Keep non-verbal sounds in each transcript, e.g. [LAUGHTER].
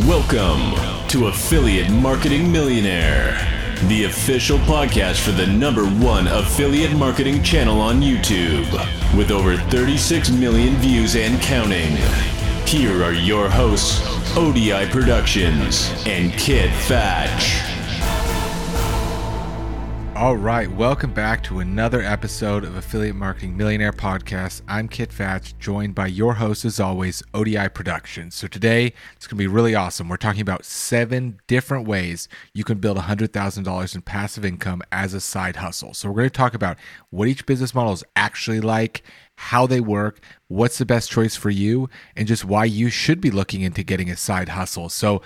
Welcome to Affiliate Marketing Millionaire, the official podcast for the number one affiliate marketing channel on YouTube, with over 36 million views and counting. Here are your hosts, ODI Productions and Kit Fatch. All right, welcome back to another episode of Affiliate Marketing Millionaire Podcast. I'm Kit Fatch, joined by your host, as always, ODI Productions. So today it's going to be really awesome. We're talking about seven different ways you can build $100,000 in passive income as a side hustle. So we're going to talk about what each business model is actually like, how they work, what's the best choice for you, and just why you should be looking into getting a side hustle. So,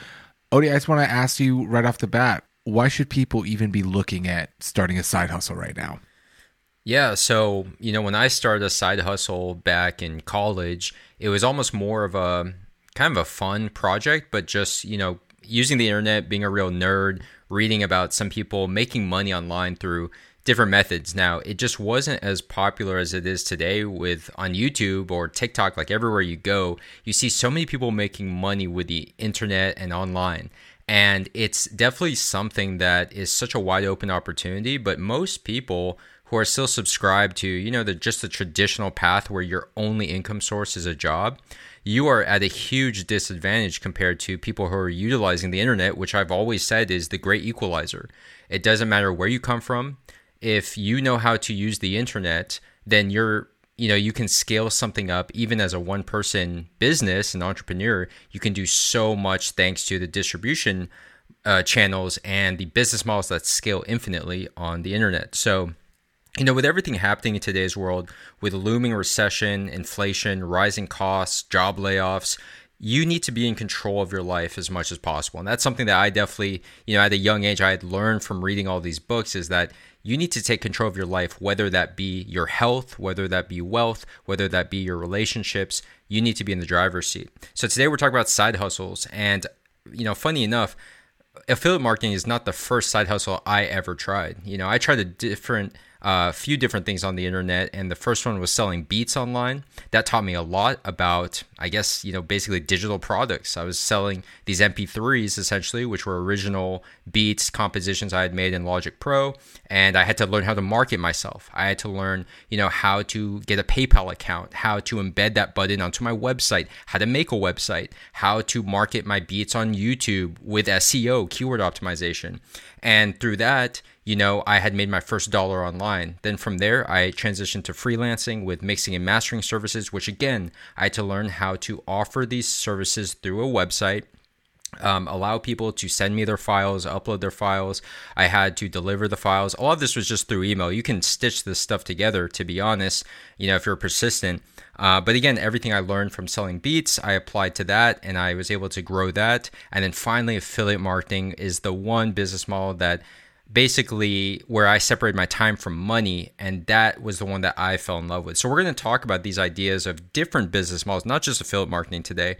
ODI, I just want to ask you right off the bat why should people even be looking at starting a side hustle right now? Yeah, so you know, when I started a side hustle back in college, it was almost more of a kind of a fun project, but just you know, using the internet, being a real nerd, reading about some people making money online through different methods. Now, it just wasn't as popular as it is today with on YouTube or TikTok. Like everywhere you go, you see so many people making money with the internet and online. And it's definitely something that is such a wide open opportunity. But most people who are still subscribed to, you know, the just the traditional path where your only income source is a job, you are at a huge disadvantage compared to people who are utilizing the internet, which I've always said is the great equalizer. It doesn't matter where you come from. If you know how to use the internet, then you're you know you can scale something up even as a one person business an entrepreneur you can do so much thanks to the distribution uh, channels and the business models that scale infinitely on the internet so you know with everything happening in today's world with looming recession inflation rising costs job layoffs you need to be in control of your life as much as possible. And that's something that I definitely, you know, at a young age, I had learned from reading all these books is that you need to take control of your life, whether that be your health, whether that be wealth, whether that be your relationships. You need to be in the driver's seat. So today we're talking about side hustles. And, you know, funny enough, affiliate marketing is not the first side hustle I ever tried. You know, I tried a different a few different things on the internet, and the first one was selling beats online. That taught me a lot about, I guess, you know, basically digital products. I was selling these MP3s essentially, which were original beats compositions I had made in Logic Pro, and I had to learn how to market myself. I had to learn, you know, how to get a PayPal account, how to embed that button onto my website, how to make a website, how to market my beats on YouTube with SEO, keyword optimization. And through that, you know, I had made my first dollar online. Then from there, I transitioned to freelancing with mixing and mastering services, which again, I had to learn how to offer these services through a website. Um, allow people to send me their files, upload their files. I had to deliver the files. All of this was just through email. You can stitch this stuff together, to be honest, you know, if you're persistent. Uh, but again, everything I learned from selling beats, I applied to that and I was able to grow that. And then finally, affiliate marketing is the one business model that basically where I separated my time from money, and that was the one that I fell in love with. So, we're going to talk about these ideas of different business models, not just affiliate marketing today.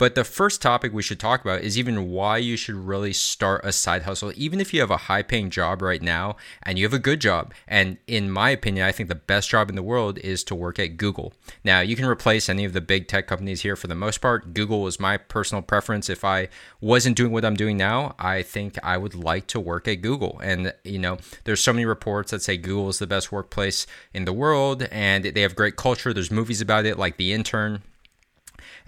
But the first topic we should talk about is even why you should really start a side hustle, even if you have a high paying job right now and you have a good job. And in my opinion, I think the best job in the world is to work at Google. Now, you can replace any of the big tech companies here for the most part. Google is my personal preference. If I wasn't doing what I'm doing now, I think I would like to work at Google. And, you know, there's so many reports that say Google is the best workplace in the world and they have great culture. There's movies about it, like The Intern.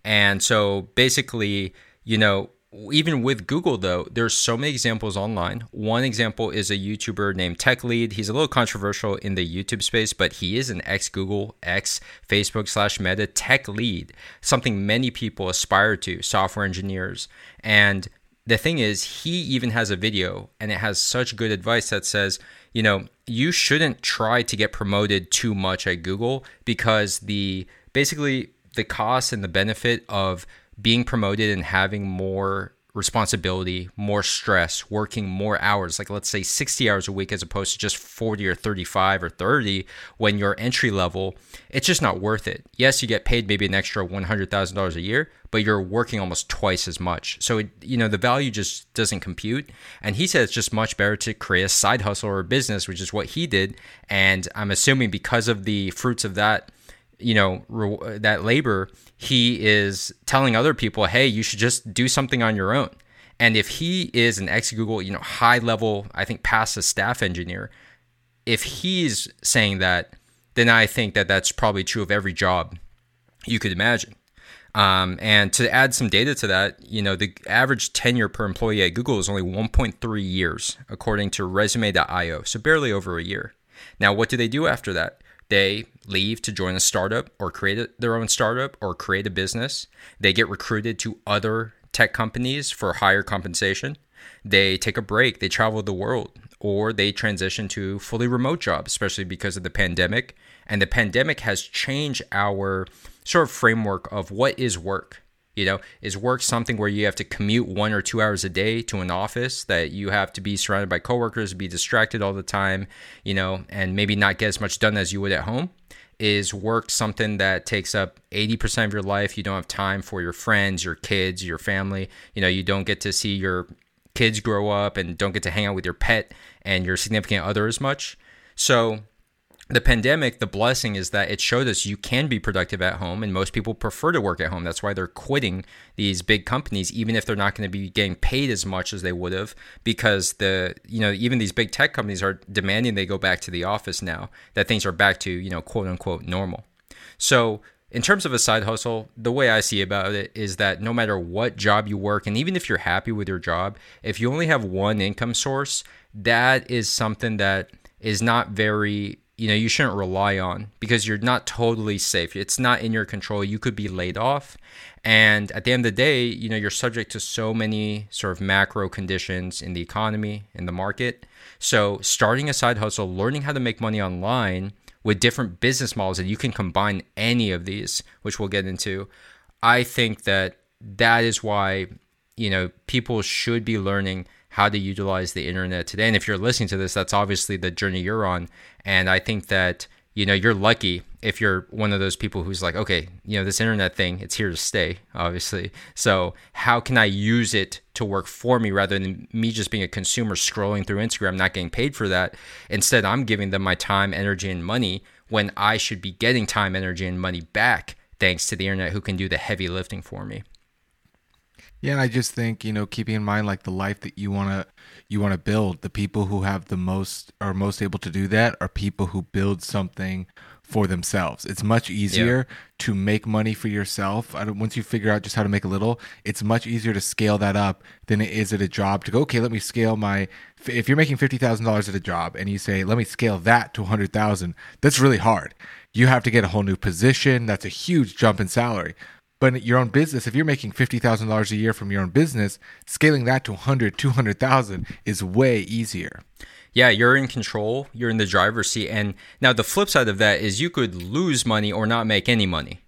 And so basically, you know, even with Google though, there's so many examples online. One example is a YouTuber named Tech Lead. He's a little controversial in the YouTube space, but he is an ex Google, ex Facebook slash Meta tech lead, something many people aspire to, software engineers. And the thing is, he even has a video and it has such good advice that says, you know, you shouldn't try to get promoted too much at Google because the basically the cost and the benefit of being promoted and having more responsibility, more stress, working more hours, like let's say 60 hours a week as opposed to just 40 or 35 or 30 when you're entry level, it's just not worth it. Yes, you get paid maybe an extra $100,000 a year, but you're working almost twice as much. So, it, you know, the value just doesn't compute. And he said it's just much better to create a side hustle or a business, which is what he did. And I'm assuming because of the fruits of that, you know re- that labor he is telling other people hey you should just do something on your own and if he is an ex google you know high level i think past a staff engineer if he's saying that then i think that that's probably true of every job you could imagine um, and to add some data to that, you know, the average tenure per employee at Google is only 1.3 years, according to resume.io, so barely over a year. Now, what do they do after that? They leave to join a startup or create their own startup or create a business. They get recruited to other tech companies for higher compensation. They take a break, they travel the world, or they transition to fully remote jobs, especially because of the pandemic. And the pandemic has changed our sort of framework of what is work. You know, is work something where you have to commute one or two hours a day to an office that you have to be surrounded by coworkers, be distracted all the time, you know, and maybe not get as much done as you would at home? Is work something that takes up 80% of your life? You don't have time for your friends, your kids, your family. You know, you don't get to see your kids grow up and don't get to hang out with your pet and your significant other as much. So, the pandemic, the blessing is that it showed us you can be productive at home, and most people prefer to work at home. That's why they're quitting these big companies, even if they're not going to be getting paid as much as they would have, because the you know even these big tech companies are demanding they go back to the office now that things are back to you know quote unquote normal. So in terms of a side hustle, the way I see about it is that no matter what job you work, and even if you're happy with your job, if you only have one income source, that is something that is not very you know you shouldn't rely on because you're not totally safe. It's not in your control. You could be laid off. And at the end of the day you know you're subject to so many sort of macro conditions in the economy in the market. So starting a side hustle learning how to make money online with different business models and you can combine any of these which we'll get into i think that that is why you know people should be learning how to utilize the internet today. And if you're listening to this, that's obviously the journey you're on. And I think that, you know, you're lucky if you're one of those people who's like, okay, you know, this internet thing, it's here to stay, obviously. So how can I use it to work for me rather than me just being a consumer scrolling through Instagram, not getting paid for that? Instead, I'm giving them my time, energy, and money when I should be getting time, energy, and money back thanks to the internet who can do the heavy lifting for me. Yeah, and I just think you know, keeping in mind like the life that you wanna you wanna build, the people who have the most are most able to do that are people who build something for themselves. It's much easier yeah. to make money for yourself. once you figure out just how to make a little, it's much easier to scale that up than it is at a job. To go, okay, let me scale my. If you're making fifty thousand dollars at a job and you say, let me scale that to a hundred thousand, that's really hard. You have to get a whole new position. That's a huge jump in salary. But your own business, if you're making $50,000 a year from your own business, scaling that to 100, 200,000 is way easier. Yeah, you're in control, you're in the driver's seat. And now the flip side of that is you could lose money or not make any money.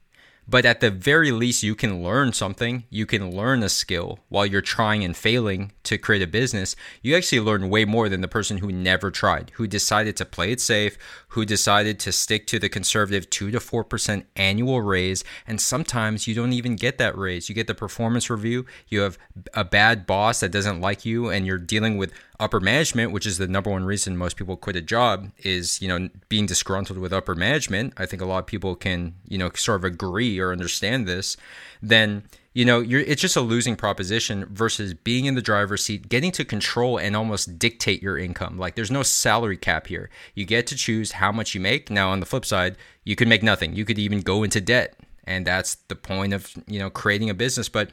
But at the very least, you can learn something. You can learn a skill while you're trying and failing to create a business. You actually learn way more than the person who never tried, who decided to play it safe, who decided to stick to the conservative 2 to 4% annual raise. And sometimes you don't even get that raise. You get the performance review, you have a bad boss that doesn't like you, and you're dealing with upper management, which is the number one reason most people quit a job, is you know being disgruntled with upper management. I think a lot of people can you know sort of agree or understand this. Then you know it's just a losing proposition versus being in the driver's seat, getting to control and almost dictate your income. Like there's no salary cap here. You get to choose how much you make. Now on the flip side, you could make nothing. You could even go into debt, and that's the point of you know creating a business, but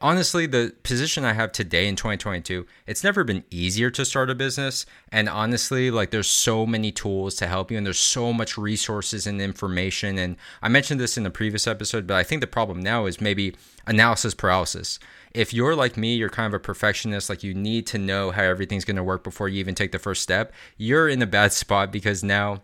honestly, the position I have today in 2022, it's never been easier to start a business. And honestly, like there's so many tools to help you, and there's so much resources and information. And I mentioned this in the previous episode, but I think the problem now is maybe analysis paralysis. If you're like me, you're kind of a perfectionist, like you need to know how everything's going to work before you even take the first step, you're in a bad [LAUGHS] spot because now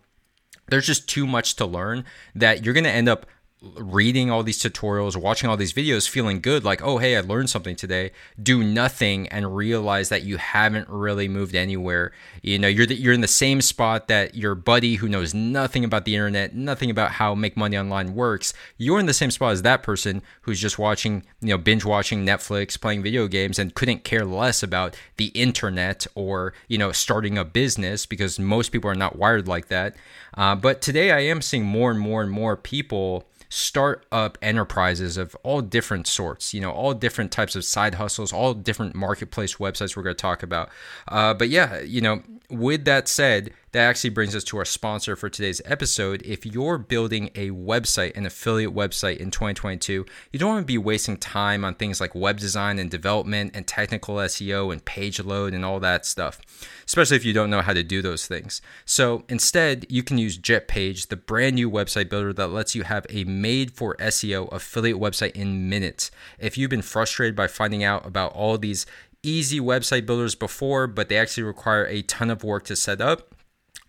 there's just too much to learn that you're going to end up reading all these tutorials, watching all these videos, feeling good, like, oh, hey, I learned something today, do nothing and realize that you haven't really moved anywhere. You know, you're, the, you're in the same spot that your buddy who knows nothing about the internet, nothing about how make money online works. You're in the same spot as that person who's just watching, you know, binge watching Netflix, playing video games, and couldn't care less about the internet or, you know, starting a business because most people are not wired like that. Uh, but today I am seeing more and more and more people start up enterprises of all different sorts, you know, all different types of side hustles, all different marketplace websites we're going to talk about. Uh, but yeah, you know, with that said, that actually brings us to our sponsor for today's episode. If you're building a website, an affiliate website in 2022, you don't want to be wasting time on things like web design and development and technical SEO and page load and all that stuff, especially if you don't know how to do those things. So instead, you can use JetPage, the brand new website builder that lets you have a made for SEO affiliate website in minutes. If you've been frustrated by finding out about all these easy website builders before, but they actually require a ton of work to set up.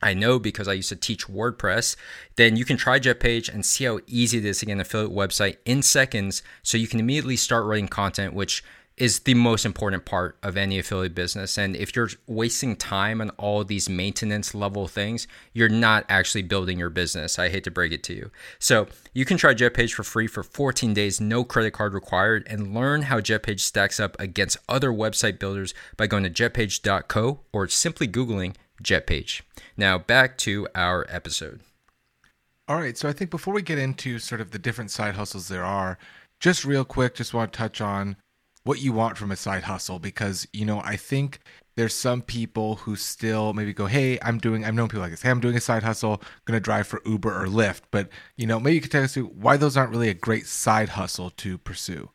I know because I used to teach WordPress, then you can try JetPage and see how easy it is to get an affiliate website in seconds so you can immediately start writing content, which is the most important part of any affiliate business. And if you're wasting time on all these maintenance level things, you're not actually building your business. I hate to break it to you. So you can try JetPage for free for 14 days, no credit card required, and learn how JetPage stacks up against other website builders by going to jetpage.co or simply Googling JetPage. Now back to our episode. All right. So I think before we get into sort of the different side hustles there are, just real quick, just want to touch on what you want from a side hustle because you know I think there's some people who still maybe go, hey, I'm doing. I've known people like this. Hey, I'm doing a side hustle. Going to drive for Uber or Lyft. But you know, maybe you could tell us why those aren't really a great side hustle to pursue.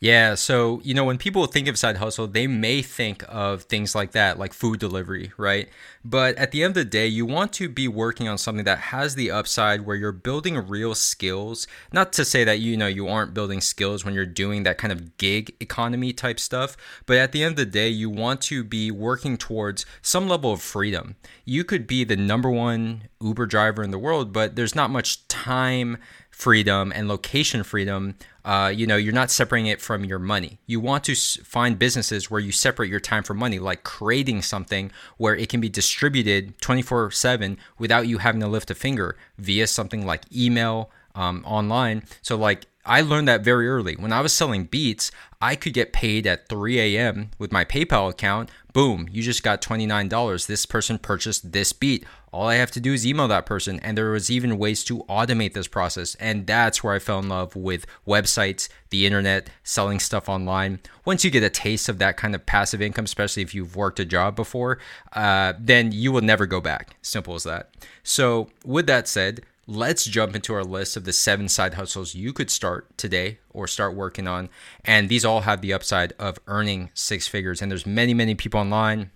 Yeah, so you know when people think of side hustle, they may think of things like that, like food delivery, right? But at the end of the day, you want to be working on something that has the upside where you're building real skills. Not to say that you know you aren't building skills when you're doing that kind of gig economy type stuff, but at the end of the day, you want to be working towards some level of freedom. You could be the number one Uber driver in the world, but there's not much time freedom and location freedom uh, you know you're not separating it from your money you want to find businesses where you separate your time from money like creating something where it can be distributed 24 7 without you having to lift a finger via something like email um, online so like I learned that very early. When I was selling beats, I could get paid at 3 a.m. with my PayPal account. Boom, you just got $29. This person purchased this beat. All I have to do is email that person. And there was even ways to automate this process. And that's where I fell in love with websites, the internet, selling stuff online. Once you get a taste of that kind of passive income, especially if you've worked a job before, uh, then you will never go back. Simple as that. So, with that said, let's jump into our list of the seven side hustles you could start today or start working on and these all have the upside of earning six figures and there's many many people online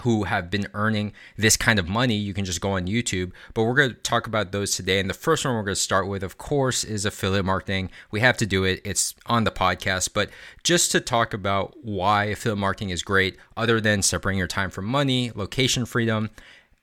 who have been earning this kind of money you can just go on youtube. But we're going to talk about those today. And the first one we're going to start with of course is affiliate marketing. We have to do it. It's on the podcast. But just to talk about why affiliate marketing is great other than separating your time from money location freedom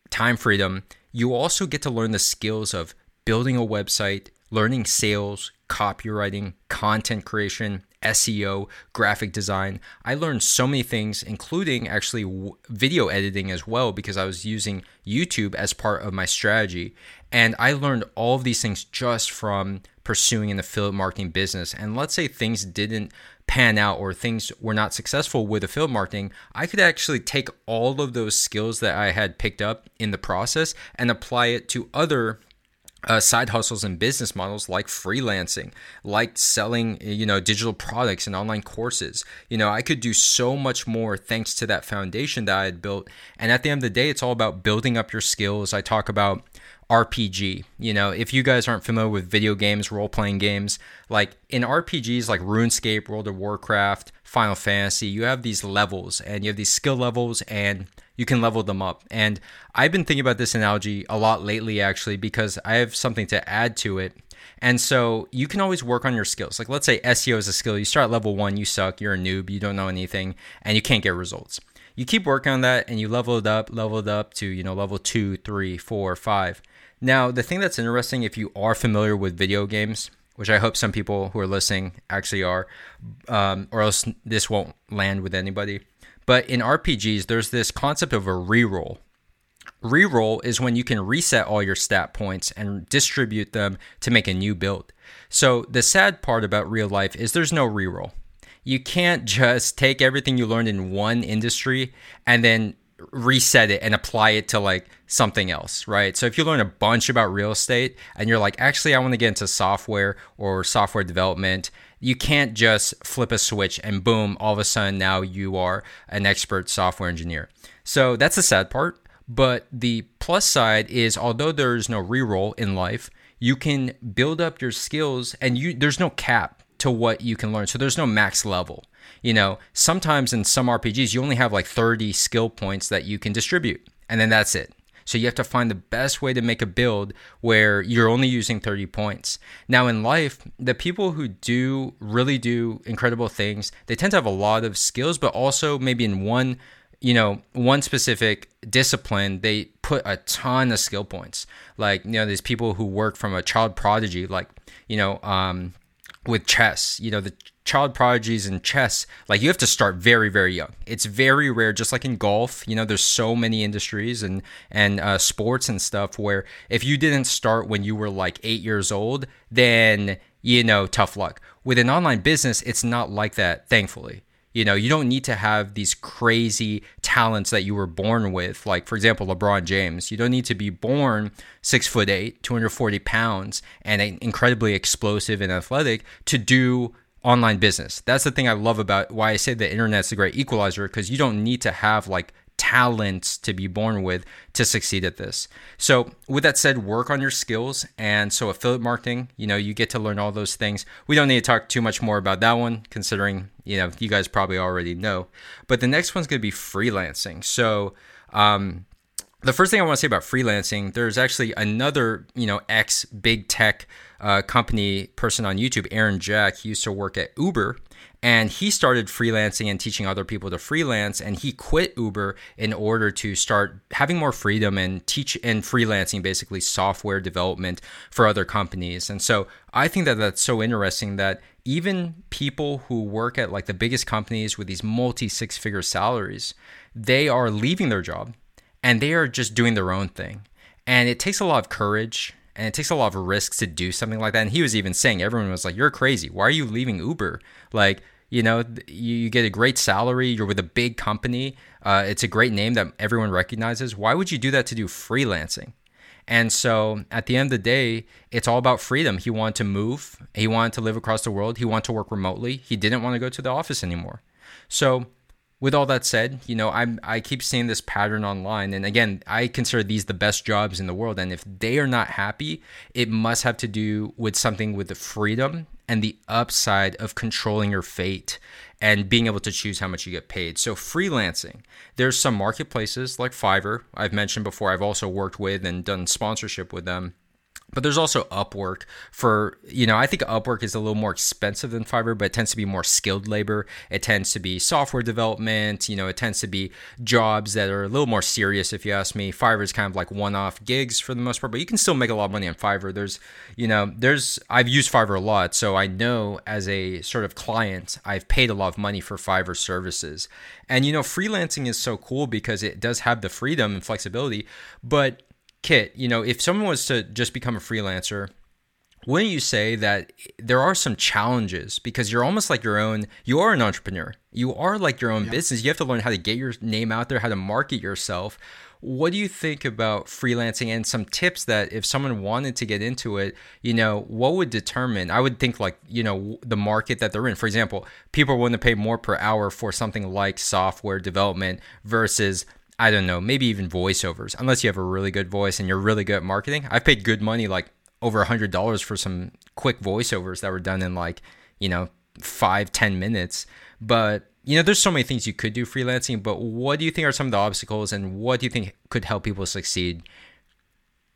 time freedom you also get to learn the skills of building a website, learning sales, copywriting, content creation, SEO, graphic design. I learned so many things, including actually w- video editing as well, because I was using YouTube as part of my strategy. And I learned all of these things just from pursuing an affiliate marketing business. And let's say things didn't pan out or things were not successful with affiliate marketing, I could actually take all of those skills that I had picked up in the process and apply it to other uh, side hustles and business models like freelancing, like selling, you know, digital products and online courses. You know, I could do so much more thanks to that foundation that I had built. And at the end of the day, it's all about building up your skills. I talk about RPG. You know, if you guys aren't familiar with video games, role playing games, like in RPGs like RuneScape, World of Warcraft, Final Fantasy, you have these levels and you have these skill levels and you can level them up. And I've been thinking about this analogy a lot lately, actually, because I have something to add to it. And so you can always work on your skills. Like, let's say SEO is a skill. You start level one, you suck, you're a noob, you don't know anything, and you can't get results. You keep working on that and you level it up, level it up to, you know, level two, three, four, five. Now, the thing that's interesting, if you are familiar with video games, which I hope some people who are listening actually are, um, or else this won't land with anybody. But in RPGs, there's this concept of a reroll. Reroll is when you can reset all your stat points and distribute them to make a new build. So the sad part about real life is there's no reroll. You can't [LAUGHS] just take everything you learned in one industry and then reset it and apply it to like something else, right? So if you learn a bunch about real estate and you're like, actually, I want to get into software or software development, you can't just flip a switch and boom, all of a sudden now you are an expert software engineer. So that's the sad part. But the plus side is although there's no reroll in life, you can build up your skills and you there's no cap to what you can learn. So there's no max level. You know, sometimes in some RPGs you only have like 30 skill points that you can distribute and then that's it. So you have to find the best way to make a build where you're only using 30 points. Now in life, the people who do really do incredible things, they tend to have a lot of skills but also maybe in one you know, one specific discipline, they put a ton of skill points. Like, you know, there's people who work from a child prodigy, like, you know, um, with chess, you know, the child prodigies in chess, like you have to start very, very young. It's very rare, just like in golf, you know, there's so many industries and, and uh, sports and stuff where if you didn't start when you were like eight years old, then, you know, tough luck. With an online business, it's not like that, thankfully you know, you don't need to have these crazy talents that you were born with. Like, for example, LeBron James. You don't need to be born six foot eight, 240 pounds, and incredibly explosive and athletic to do online business. That's the thing I love about why I say the internet's a great equalizer because you don't need to have like talents to be born with to succeed at this. So, with that said, work on your skills. And so, affiliate marketing, you know, you get to learn all those things. We don't need to talk too much more about that one, considering, you know, you guys probably already know. But the next one's going to be freelancing. So, um, the first thing I want to say about freelancing, there's actually another, you know, ex big tech uh, company person on YouTube, Aaron Jack. He used to work at Uber and he started freelancing and teaching other people to freelance and he quit uber in order to start having more freedom and teach and freelancing basically software development for other companies. And so i think that that's so interesting that even people who work at like the biggest companies with these multi six figure salaries they are leaving their job and they are just doing their own thing. And it takes a lot of courage and it takes a lot of risks to do something like that. And he was even saying, everyone was like, "You're crazy. Why are you leaving Uber? Like, you know, you get a great salary. You're with a big company. Uh, it's a great name that everyone recognizes. Why would you do that to do freelancing?" And so at the end of the day, it's all about freedom. He wanted to move. He wanted to live across the world. He wanted to work remotely. He didn't want to go to the office anymore. So with all that said, you know, I'm I keep seeing this pattern online, and again, I consider these the best jobs in the world. And if they are not happy, it must have to do with something with the freedom and the upside of controlling your fate and being able to choose how much you get paid. So freelancing, there's some marketplaces like Fiverr I've mentioned before. I've also worked with and done sponsorship with them but there's also Upwork for, you know, I think Upwork is a little more expensive than Fiverr, but it tends to be more skilled labor. It tends to be software development, you know, it tends to be jobs that are a little more serious, if you ask me. Fiverr is kind of like one off gigs for the most part, but you can still make a lot of money on Fiverr. There's, you know, there's, I've used Fiverr a lot, so I know as a sort of client, I've paid a lot of money for Fiverr services. And, you know, freelancing is so cool because it does have the freedom and flexibility, but Kit, you know, if someone was to just become a freelancer, wouldn't you say that there are some challenges? Because you're almost like your own you are an entrepreneur. You are like your own yeah. business. You have to learn how to get your name out there how to market yourself. What do you think about freelancing and some tips that if someone wanted to get into it you know what would determine i would think like you know the market that they're in. For example people are willing to pay more per hour for something like software development versus I don't know, maybe even voiceovers, unless you have a really good voice and you're really good at marketing. I've paid good money, like over a hundred dollars for some quick voiceovers that were done in like, you know, five, ten minutes. But you know, there's so many things you could do freelancing, but what do you think are some of the obstacles and what do you think could help people succeed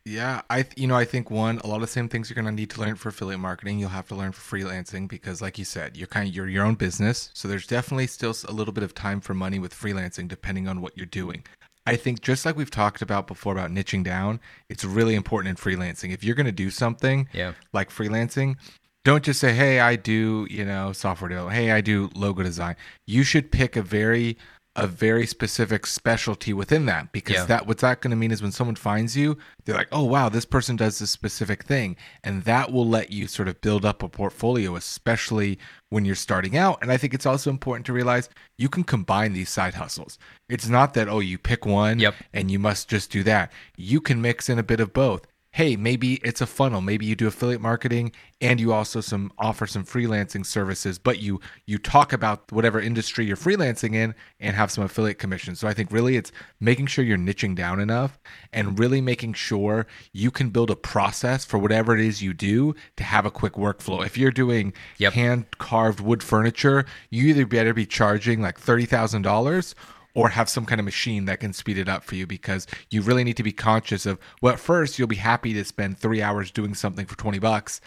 yeah, I you know I think one a lot of the same things you're going to need to learn for affiliate marketing you'll have to learn for freelancing because like you said you're kind of you're your own business so there's definitely still a little bit of time for money with freelancing depending on what you're doing. I think just like we've talked about before about niching down, it's really important in freelancing. If you're going to do something yeah. like freelancing, don't just say, "Hey, I do," you know, software development. Hey, I do logo design. You should pick a very a very specific specialty within that because Yeah. that what's that going to mean is when someone finds you they're like oh wow this person does this specific thing. And that will let you sort of build up a portfolio especially when you're starting out. And i think it's also important to realize you can combine these side hustles. It's not that oh you pick one Yep. and you must just do that. You can mix in a bit of both hey maybe it's a funnel. Maybe you do affiliate marketing and you also some offer some freelancing services but you you talk about whatever industry you're freelancing in and have some affiliate commissions. So i think really it's making sure you're niching down enough and really making sure you can build a process for whatever it is you do to have a quick workflow. If you're doing Yep. hand carved wood furniture you either better be charging like $30000 or have some kind of machine that can speed it up for you because you really need to be conscious of well at first you'll be happy to spend three hours doing something for 20 bucks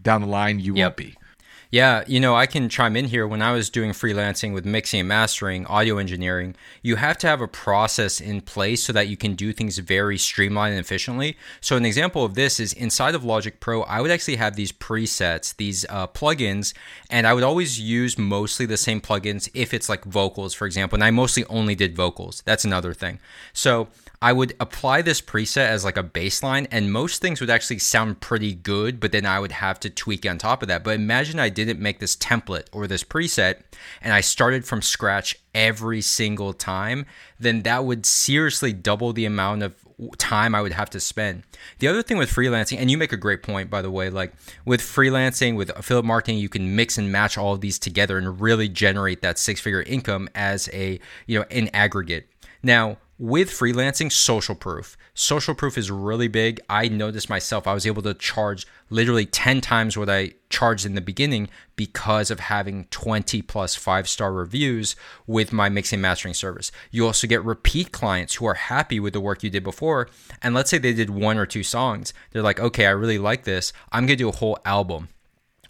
down the line you Yep. won't be Yeah, you know, I can chime in here. When I was doing freelancing with mixing and mastering, audio engineering, you have to have a process in place so that you can do things very streamlined and efficiently. So, an example of this is inside of Logic Pro, I would actually have these presets, these uh, plugins, and I would always use mostly the same plugins if it's like vocals, for example. And I mostly only did vocals. That's another thing. So, I would apply this preset as like a baseline, and most things would actually sound pretty good, but then I would have to tweak on top of that. But imagine I didn't make this template or this preset and I started from scratch every single time, then that would seriously double the amount of time I would have to spend. The other thing with freelancing, and you make a great point, by the way, like with freelancing, with affiliate marketing, you can mix and match all of these together and really generate that six figure income as a, you know, in aggregate. Now, with freelancing, social proof. Social proof is really big. I noticed myself, I was able to charge literally 10 times what I charged in the beginning because of having 20 plus five star reviews with my mixing mastering service. You also get repeat clients who are happy with the work you did before. And let's say they did one or two songs. They're like, okay, I really like this. I'm going to do a whole album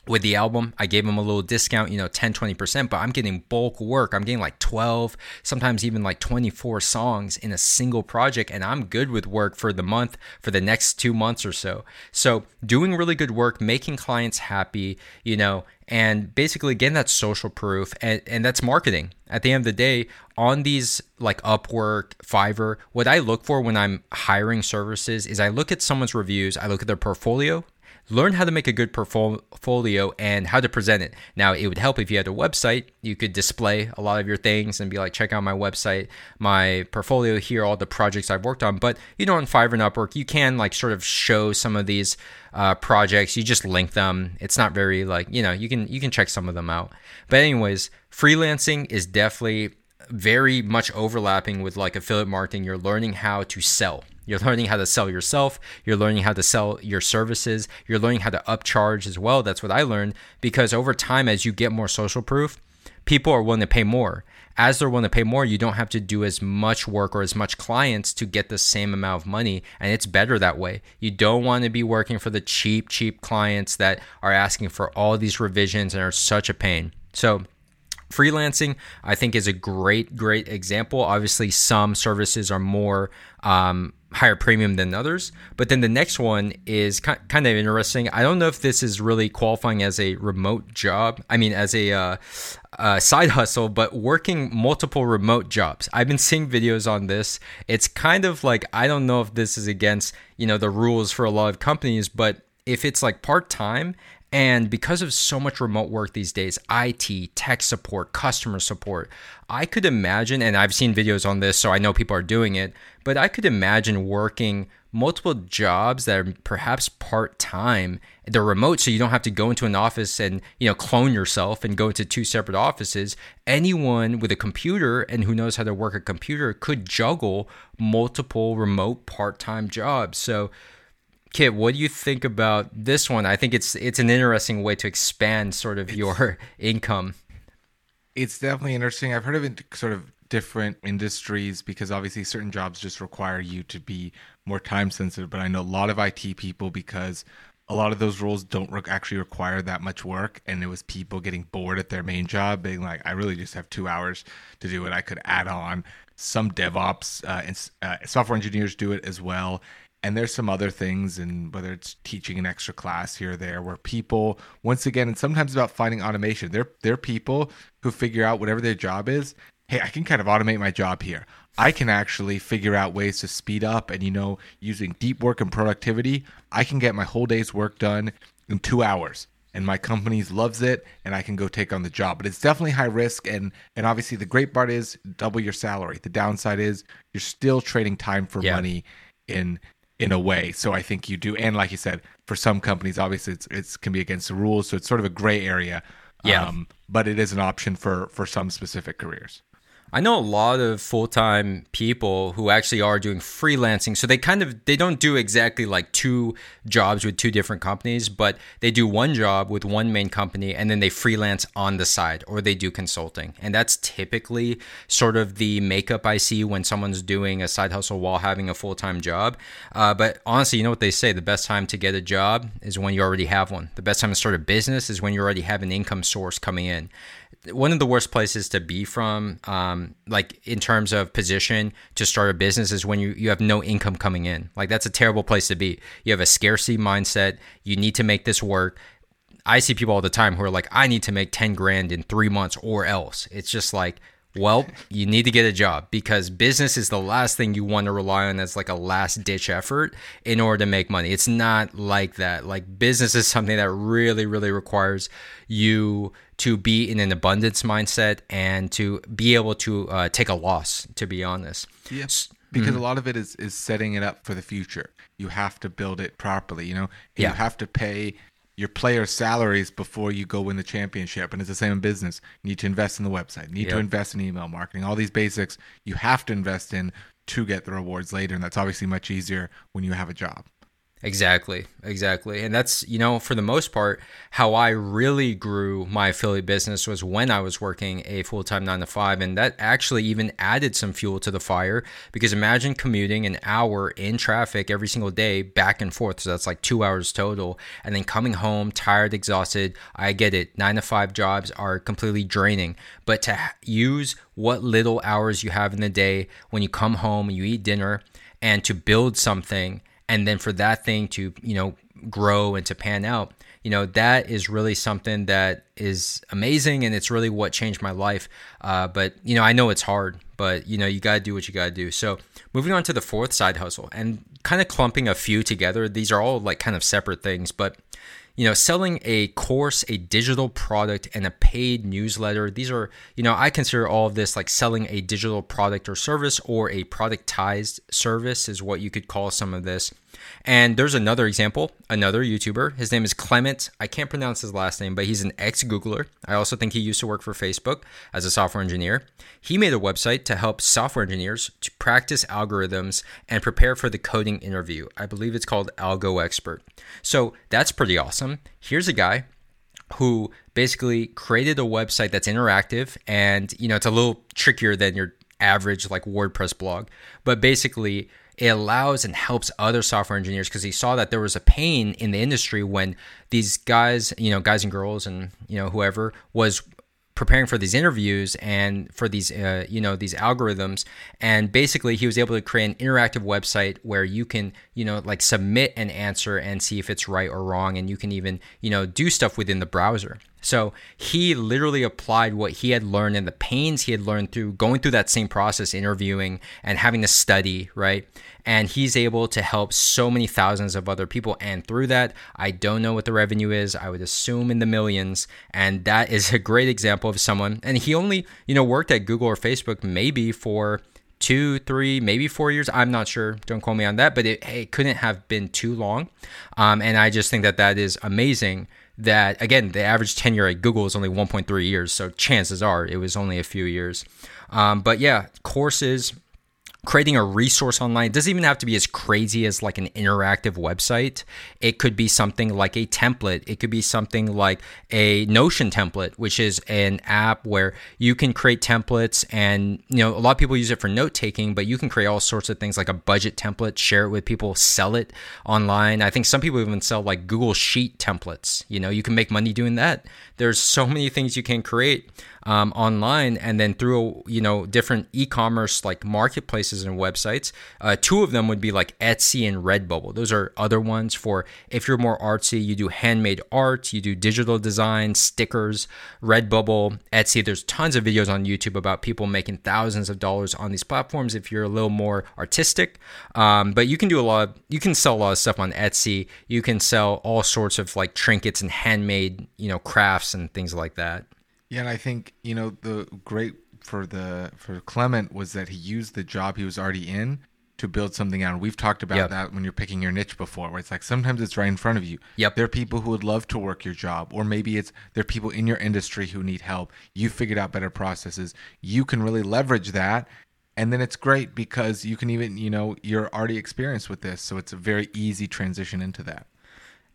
with the album i gave them a little discount you know 10 20% but i'm getting bulk work. I'm getting like 12 sometimes even like 24 songs in a single project and i'm good with work for the month for the next two months or so. So doing really good work making clients happy you know and basically again that's social proof and, and that's marketing. At the end of the day on these like upwork fiverr what i look for when i'm hiring services is i look at someone's reviews i look at their portfolio learn how to make a good portfolio and how to present it. Now, it would help if you had a website. You could display a lot of your things and be like, check out my website, my portfolio here, all the projects I've worked on. But you know, on Fiverr and Upwork, you can like sort of show some of these uh, projects. You just link them. It's not very like you know you can you can check some of them out. But anyways, freelancing is definitely very much overlapping with like affiliate marketing. You're learning how to sell. You're learning how to sell yourself. You're learning how to sell your services. You're learning how to upcharge as well. That's what I learned because over time, as you get more social proof, people are willing to pay more. As they're willing to pay more, you don't have to do as much work or as much clients to get the same amount of money. And it's better that way. You don't want to be working for the cheap, cheap clients that are asking for all these revisions and are such a pain. So, freelancing i think is a great great example obviously some services are more um, higher premium than others but then the next one is kind of interesting. I don't know if this is really qualifying as a remote job i mean as a uh, uh, side hustle but working multiple remote jobs. I've been seeing videos on this. It's kind of like i don't know if this is against you know the rules for a lot of companies but if it's like part-time and because of so much remote work these days, IT, tech support, customer support, I could imagine, and I've seen videos on this, so I know people are doing it, but I could imagine working multiple jobs that are perhaps part time. They're remote, so you don't have to go into an office and you know clone yourself and go into two separate offices. Anyone with a computer and who knows how to work a computer could juggle multiple remote part time jobs. So Kit, what do you think about this one? I think it's it's an interesting way to expand sort of your [LAUGHS] income. It's definitely interesting. I've heard of it sort of different industries because obviously certain jobs just require you to be more time sensitive. But I know a lot of IT people because a lot of those roles don't re- actually require that much work. And it was people getting bored at their main job, being like, I really just have two hours to do it. I could add on some DevOps uh, and uh, software engineers do it as well. And there's some other things and whether it's teaching an extra class here or there where people once again and sometimes about finding automation they're they're people who figure out whatever their job is hey i can kind of automate my job here i can actually figure out ways to speed up and you know using deep work and productivity i can get my whole day's work done in two hours and my company loves it and I can go take on the job. But it's definitely high risk and and obviously the great part is double your salary. The downside is you're still trading time for yeah. money in in a way. So I think you do and like you said, for some companies obviously it's it's can be against the rules, so it's sort of a gray area. Yeah. Um, but it is an option for for some specific careers. I know a lot of full-time people who actually are doing freelancing. So they kind of they don't do exactly like two jobs with two different companies, but they do one job with one main company and then they freelance on the side or they do consulting. And that's typically sort of the makeup I see when someone's doing a side hustle while having a full-time job. Uh, but honestly, you know what they say, the best time to get a job is when you already have one. The best time to start a business is when you already have an income source coming in one of the worst places to be from, um, Um, like in terms of position to start a business, is when you, you have no income coming in. Like that's a terrible place to be. You have a scarcity mindset. You need to make this work. I see people all the time who are like, I need to make 10 grand in three months or else. It's just like, well, you need to get a job because business is the last thing you want to rely on as like a last ditch effort in order to make money. It's not like that. Like business is something that really, really requires you to be in an abundance mindset and to be able to uh, take a loss, to be honest. Yes. Because mm-hmm. a lot of it is, is setting it up for the future. You have to build it properly, you know? Yeah. You have to pay your players' salaries before you go win the championship. And it's the same in business. You need to invest in the website, you need yep. to invest in email marketing, all these basics you have to invest in to get the rewards later. And that's obviously much easier when you have a job. Exactly, exactly. And that's, you know, for the most part, how I really grew my affiliate business was when I was working a full time nine to five. And that actually even added some fuel to the fire because imagine commuting an hour in traffic every single day back and forth. So that's like two hours total. And then coming home tired, exhausted. I get it. Nine to five jobs are completely draining. But to use what little hours you have in the day when you come home, you eat dinner, and to build something and then for that thing to you know grow and to pan out you know that is really something that is amazing and it's really what changed my life uh, but you know i know it's hard but you know you got to do what you got to do so moving on to the fourth side hustle and kind of clumping a few together these are all like kind of separate things but you know, selling a course, a digital product, and a paid newsletter. These are, you know, I consider all of this like selling a digital product or service or a productized service is what you could call some of this. And there's another example, another YouTuber. His name is Clement. I can't pronounce his last name, but he's an ex Googler. I also think he used to work for Facebook as a software engineer. He made a website to help software engineers to practice algorithms and prepare for the coding interview. I believe it's called AlgoExpert. So that's pretty awesome. Here's a guy who basically created a website that's interactive and you know it's a little trickier than your average like WordPress blog, but basically it allows and helps other software engineers because he saw that there was a pain in the industry when these guys, you know, guys and girls and you know whoever was preparing for these interviews and for these uh, you know these algorithms. And basically he was able to create an interactive website where you can you know like submit an answer and see if it's right or wrong and you can even you know do stuff within the browser so he literally applied what he had learned and the pains he had learned through going through that same process, interviewing and having to study, right? And he's able to help so many thousands of other people. And through that, I don't know what the revenue is. I would assume in the millions. And that is a great example of someone. And he only, you know, worked at Google or Facebook maybe for two, three, maybe four years. I'm not sure. Don't quote me on that. But it, it couldn't have been too long. Um, and I just think that that is amazing that again the average tenure at google is only 1.3 years so chances are it was only a few years. Um, but yeah courses creating a resource online it doesn't even have to be as crazy as like an interactive website. It could be something like a template. It could be something like a notion template which is an app where you can create templates and you know a lot of people use it for note taking but you can create all sorts of things like a budget template share it with people sell it online. I think some people even sell like google sheet templates. You know you can make money doing that. There's so many things you can create um, online and then through you know different e-commerce like marketplaces and websites. Uh, two of them would be like Etsy and Redbubble. Those are other ones for if you're more artsy, you do handmade art, you do digital design, stickers, Redbubble, Etsy. There's tons of videos on YouTube about people making thousands of dollars on these platforms if you're a little more artistic. Um, but you can do a lot, of, you can sell a lot of stuff on Etsy. You can sell all sorts of like trinkets and handmade, you know, crafts and things like that. Yeah, and I think you know the great for the for Clement was that he used the job he was already in to build something out. We've talked about yep. that when you're picking your niche before, where it's like sometimes it's right in front of you. Yep. There are people who would love to work your job, or maybe it's there are people in your industry who need help. You figured out better processes. You can really leverage that. And then it's great because you can even, you know, you're already experienced with this. So it's a very easy transition into that.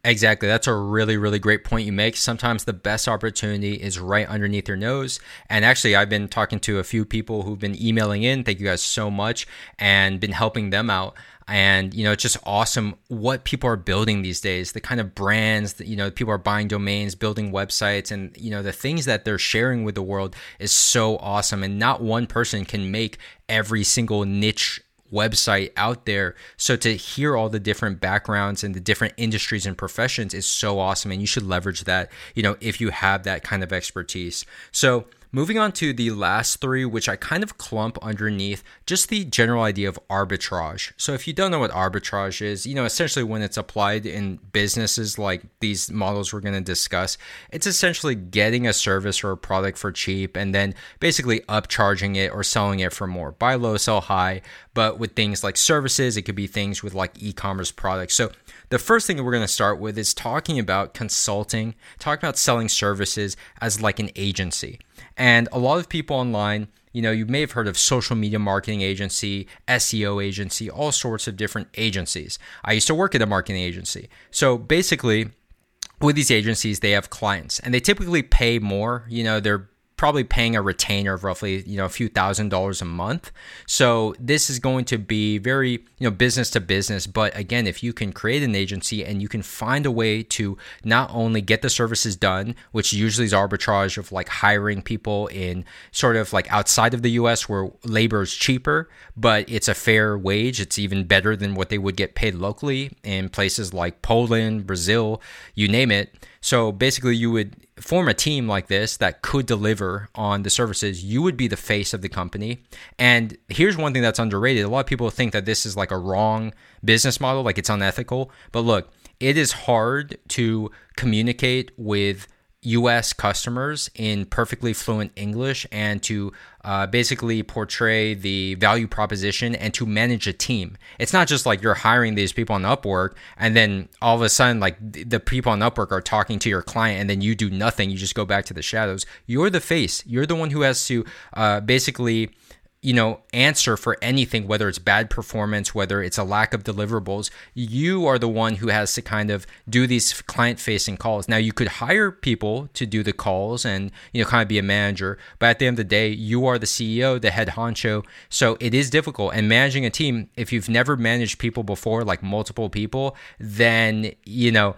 Exactly. That's a really, really great point you make. Sometimes the best opportunity is right underneath your nose. And actually, I've been talking to a few people who've been emailing in. Thank you guys so much and been helping them out. And, you know, it's just awesome what people are building these days, the kind of brands that, you know, people are buying domains, building websites, and, you know, the things that they're sharing with the world is so awesome. And not one person can make every single niche website out there. So to hear all the different backgrounds and the different industries and professions is so awesome and you should leverage that, you know, if you have that kind of expertise. So Moving on to the last three, which I kind of clump underneath just the general idea of arbitrage. So, if you don't know what arbitrage is, you know, essentially when it's applied in businesses like these models we're going to discuss, it's essentially getting a service or a product for cheap and then basically upcharging it or selling it for more. Buy low, sell high. But with things like services, it could be things with like e commerce products. So, the first thing that we're going to start with is talking about consulting, talking about selling services as like an agency. And a lot of people online, you know, you may have heard of social media marketing agency, SEO agency, all sorts of different agencies. I used to work at a marketing agency. So basically, with these agencies, they have clients and they typically pay more. You know, they're probably paying a retainer of roughly you know a few thousand dollars a month. So this is going to be very you know business to business. But again if you can create an agency and you can find a way to not only get the services done which usually is arbitrage of like hiring people in sort of like outside of the US where labor is cheaper but it's a fair wage. It's even better than what they would get paid locally in places like Poland Brazil you name it so basically, you would form a team like this that could deliver on the services. You would be the face of the company. And here's one thing that's underrated a lot of people think that this is like a wrong business model, like it's unethical. But look, it is hard to communicate with US customers in perfectly fluent English and to uh, basically portray the value proposition and to manage a team. It's not just like you're hiring these people on Upwork and then all of a sudden, like the people on Upwork are talking to your client and then you do nothing. You just go back to the shadows. You're the face. You're the one who has to uh, basically you know, answer for anything, whether it's bad performance, whether it's a lack of deliverables. You are the one who has to kind of do these client facing calls. Now, you could hire people to do the calls and, you know, kind of be a manager, but at the end of the day, you are the CEO, the head honcho. So it is difficult. And managing a team, if you've never managed people before, like multiple people, then, you know,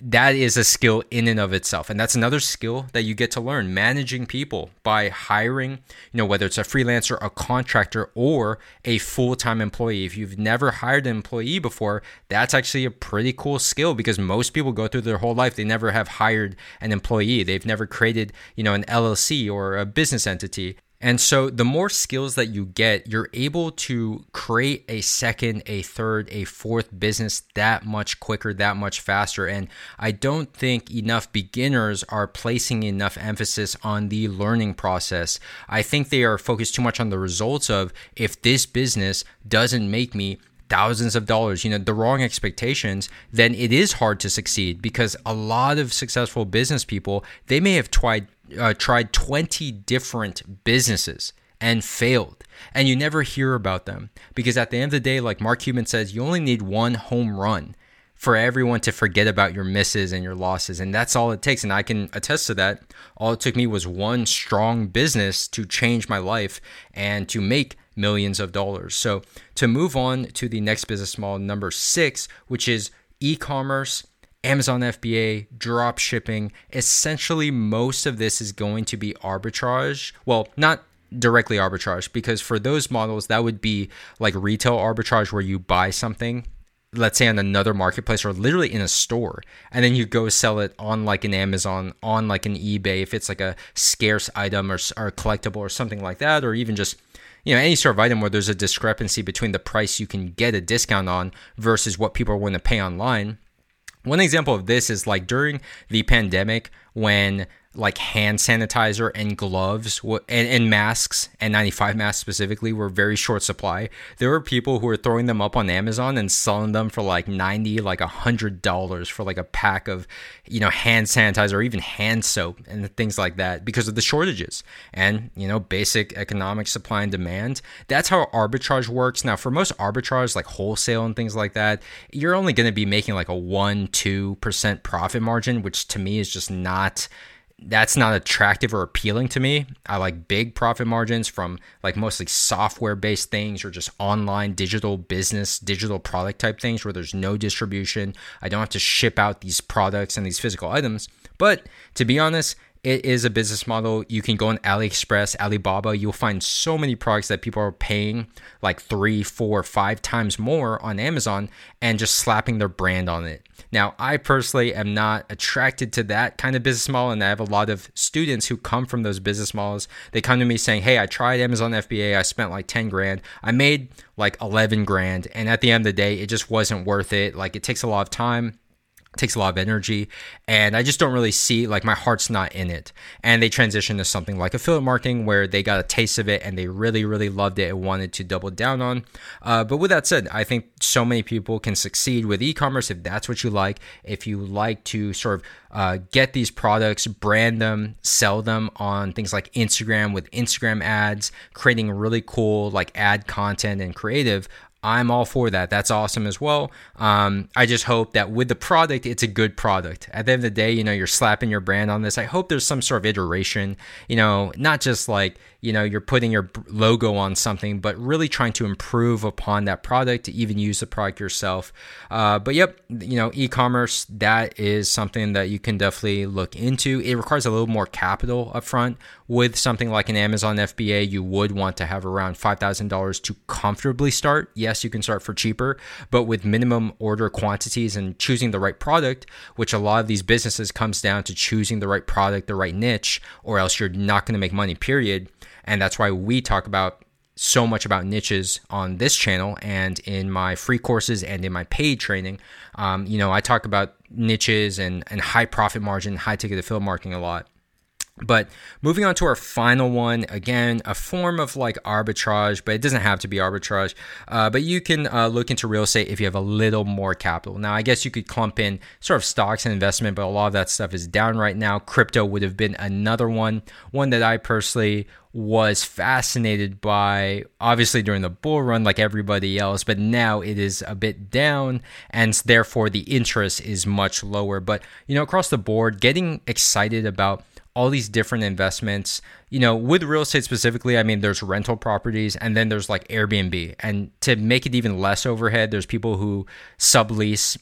that is a skill in and of itself and that's another skill that you get to learn managing people by hiring you know whether it's a freelancer a contractor or a full-time employee. If you've never hired an employee before that's actually a pretty cool skill because most people go through their whole life they never have hired an employee. They've never created you know an LLC or a business entity and so, the more skills that you get, you're able to create a second, a third, a fourth business that much quicker, that much faster. And I don't think enough beginners are placing enough emphasis on the learning process. I think they are focused too much on the results of if this business doesn't make me thousands of dollars, you know, the wrong expectations, then it is hard to succeed because a lot of successful business people, they may have tried uh, tried 20 different businesses and failed. And you never hear about them because at the end of the day, like Mark Cuban says, you only need one home run for everyone to forget about your misses and your losses. And that's all it takes. And I can attest to that. All it took me was one strong business to change my life and to make millions of dollars. So to move on to the next business model, number six, which is e commerce Amazon FBA, drop shipping. Essentially, most of this is going to be arbitrage. Well, not directly arbitrage because for those models that would be like retail arbitrage where you buy something let's say on another marketplace or literally in a store and then you go sell it on like an amazon on like an ebay if it's like a scarce item or, or collectible or something like that or even just you know any sort of item where there's a discrepancy between the price you can get a discount on versus what people are willing to pay online. One example of this is like during the pandemic when like hand sanitizer and gloves and, and, masks and 95 masks specifically were very short supply. There were people who were throwing them up on amazon and selling them for like 90 like a hundred dollars for like a pack of you know hand sanitizer or even hand soap and things like that because of the shortages and you know basic economic supply and demand. That's how arbitrage works. Now for most arbitrage like wholesale and things like that you're only going to be making like a 1 2% profit margin which to me is just not that's not attractive or appealing to me. I like big profit margins from like mostly software based things or just online digital business, digital product type things where there's no distribution. I don't have to ship out these products and these physical items. But to be honest, it is a business model. You can go on AliExpress, Alibaba. You'll find so many products that people are paying like three, four, five times more on Amazon and just slapping their brand on it. Now, I personally am not attracted to that kind of business model, and I have a lot of students who come from those business models. They come to me saying, Hey, I tried Amazon FBA, I spent like 10 grand, I made like 11 grand, and at the end of the day, it just wasn't worth it. Like, it takes a lot of time takes a lot of energy and i just don't really see like my heart's not in it. And they transition to something like affiliate marketing where they got a taste of it and they really really loved it and wanted to double down on uh, but with that said i think so many people can succeed with e-commerce if that's what you like. If you like to sort of uh, get these products brand them sell them on things like instagram with instagram ads creating really cool like ad content and creative I'm all for that. That's awesome as well. Um, I just hope that with the product, it's a good product. At the end of the day, you know, you're slapping your brand on this. I hope there's some sort of iteration, you know, not just like, you know, you're putting your logo on something, but really trying to improve upon that product to even use the product yourself. Uh, but yep, you know, e commerce, that is something that you can definitely look into. It requires a little more capital upfront. With something like an Amazon FBA, you would want to have around $5,000 to comfortably start. Yes, you can start for cheaper, but with minimum order quantities and choosing the right product, which a lot of these businesses comes down to choosing the right product, the right niche, or else you're not going to make money, period and that's why we talk about so much about niches on this channel and in my free courses and in my paid training. Um, you know, I talk about niches and, and high profit margin, high ticket affiliate marketing a lot. But moving on to our final one, again, a form of like arbitrage, but it doesn't have to be arbitrage. Uh, but you can uh, look into real estate if you have a little more capital. Now, I guess you could clump in sort of stocks and investment, but a lot of that stuff is down right now. Crypto would have been another one, one that I personally was fascinated by obviously during the bull run like everybody else but now it is a bit down and therefore the interest is much lower but you know across the board getting excited about all these different investments. You know, with real estate specifically, I mean, there's rental properties and then there's like Airbnb. And to make it even less overhead, there's people who sublease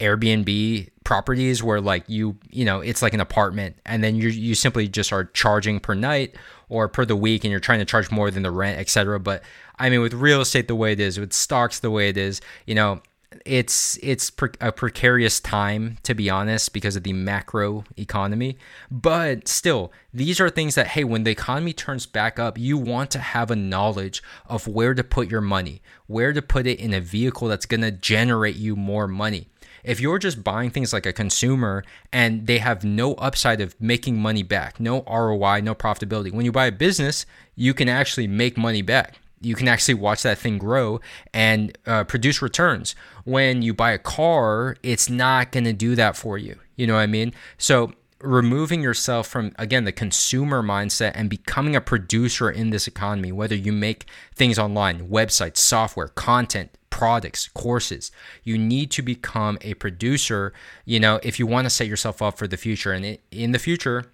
Airbnb properties where like you, you know, it's like an apartment and then you you simply just are charging per night or per the week and you're trying to charge more than the rent, etc. But I mean, with real estate the way it is, with stocks the way it is, you know, it's it's pre- a precarious time to be honest because of the macro economy. But still these are things that hey when the economy turns back up you want to have a knowledge of where to put your money where to put it in a vehicle that's going to generate you more money. If you're just buying things like a consumer and they have no upside of making money back no ROI no profitability when you buy a business you can actually make money back you can actually watch that thing grow and uh, produce returns. When you buy a car, it's not going to do that for you. You know what I mean? So, removing yourself from, again, the consumer mindset and becoming a producer in this economy, whether you make things online, websites, software, content, products, courses. You need to become a producer, you know, if you want to set yourself up for the future. And in the future,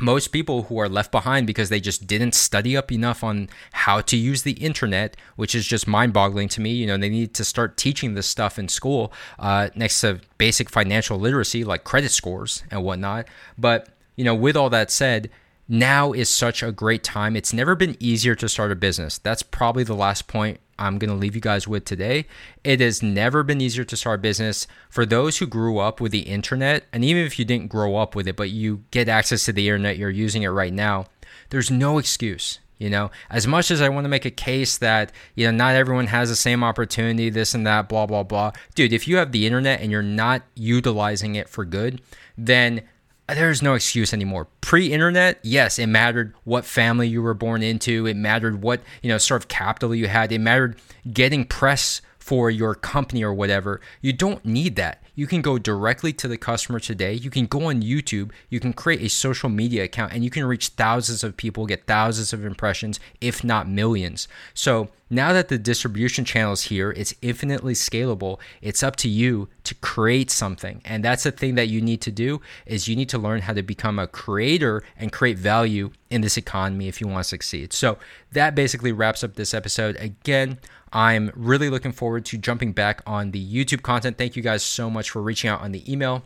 most people who are left behind because they just didn't study up enough on how to use the internet, which is just mind boggling to me. You know, they need to start teaching this stuff in school uh, next to basic financial literacy like credit scores and whatnot. But, you know, with all that said, now is such a great time. It's never been easier to start a business. That's probably the last point I'm going to leave you guys with today. It has never been easier to start a business for those who grew up with the internet. And even if you didn't grow up with it, but you get access to the internet, you're using it right now, there's no excuse. You know, as much as I want to make a case that, you know, not everyone has the same opportunity, this and that, blah, blah, blah. Dude, if you have the internet and you're not utilizing it for good, then there's no excuse anymore. Pre-internet, yes, it mattered what family you were born into. It mattered what, you know, sort of capital you had. It mattered getting press for your company or whatever. You don't need that. You can go directly to the customer today. You can go on YouTube, you can create a social media account and you can reach thousands of people, get thousands of impressions, if not millions. So, now that the distribution channel is here, it's infinitely scalable. It's up to you to create something. And that's the thing that you need to do is you need to learn how to become a creator and create value in this economy if you want to succeed. So, that basically wraps up this episode. Again, I'm really looking forward to jumping back on the YouTube content. Thank you guys so much for reaching out on the email.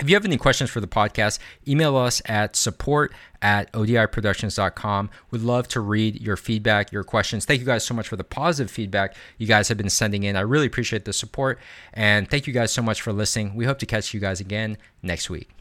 If you have any questions for the podcast, email us at support at odiproductions.com. We'd love to read your feedback, your questions. Thank you guys so much for the positive feedback you guys have been sending in. I really appreciate the support. And thank you guys so much for listening. We hope to catch you guys again next week.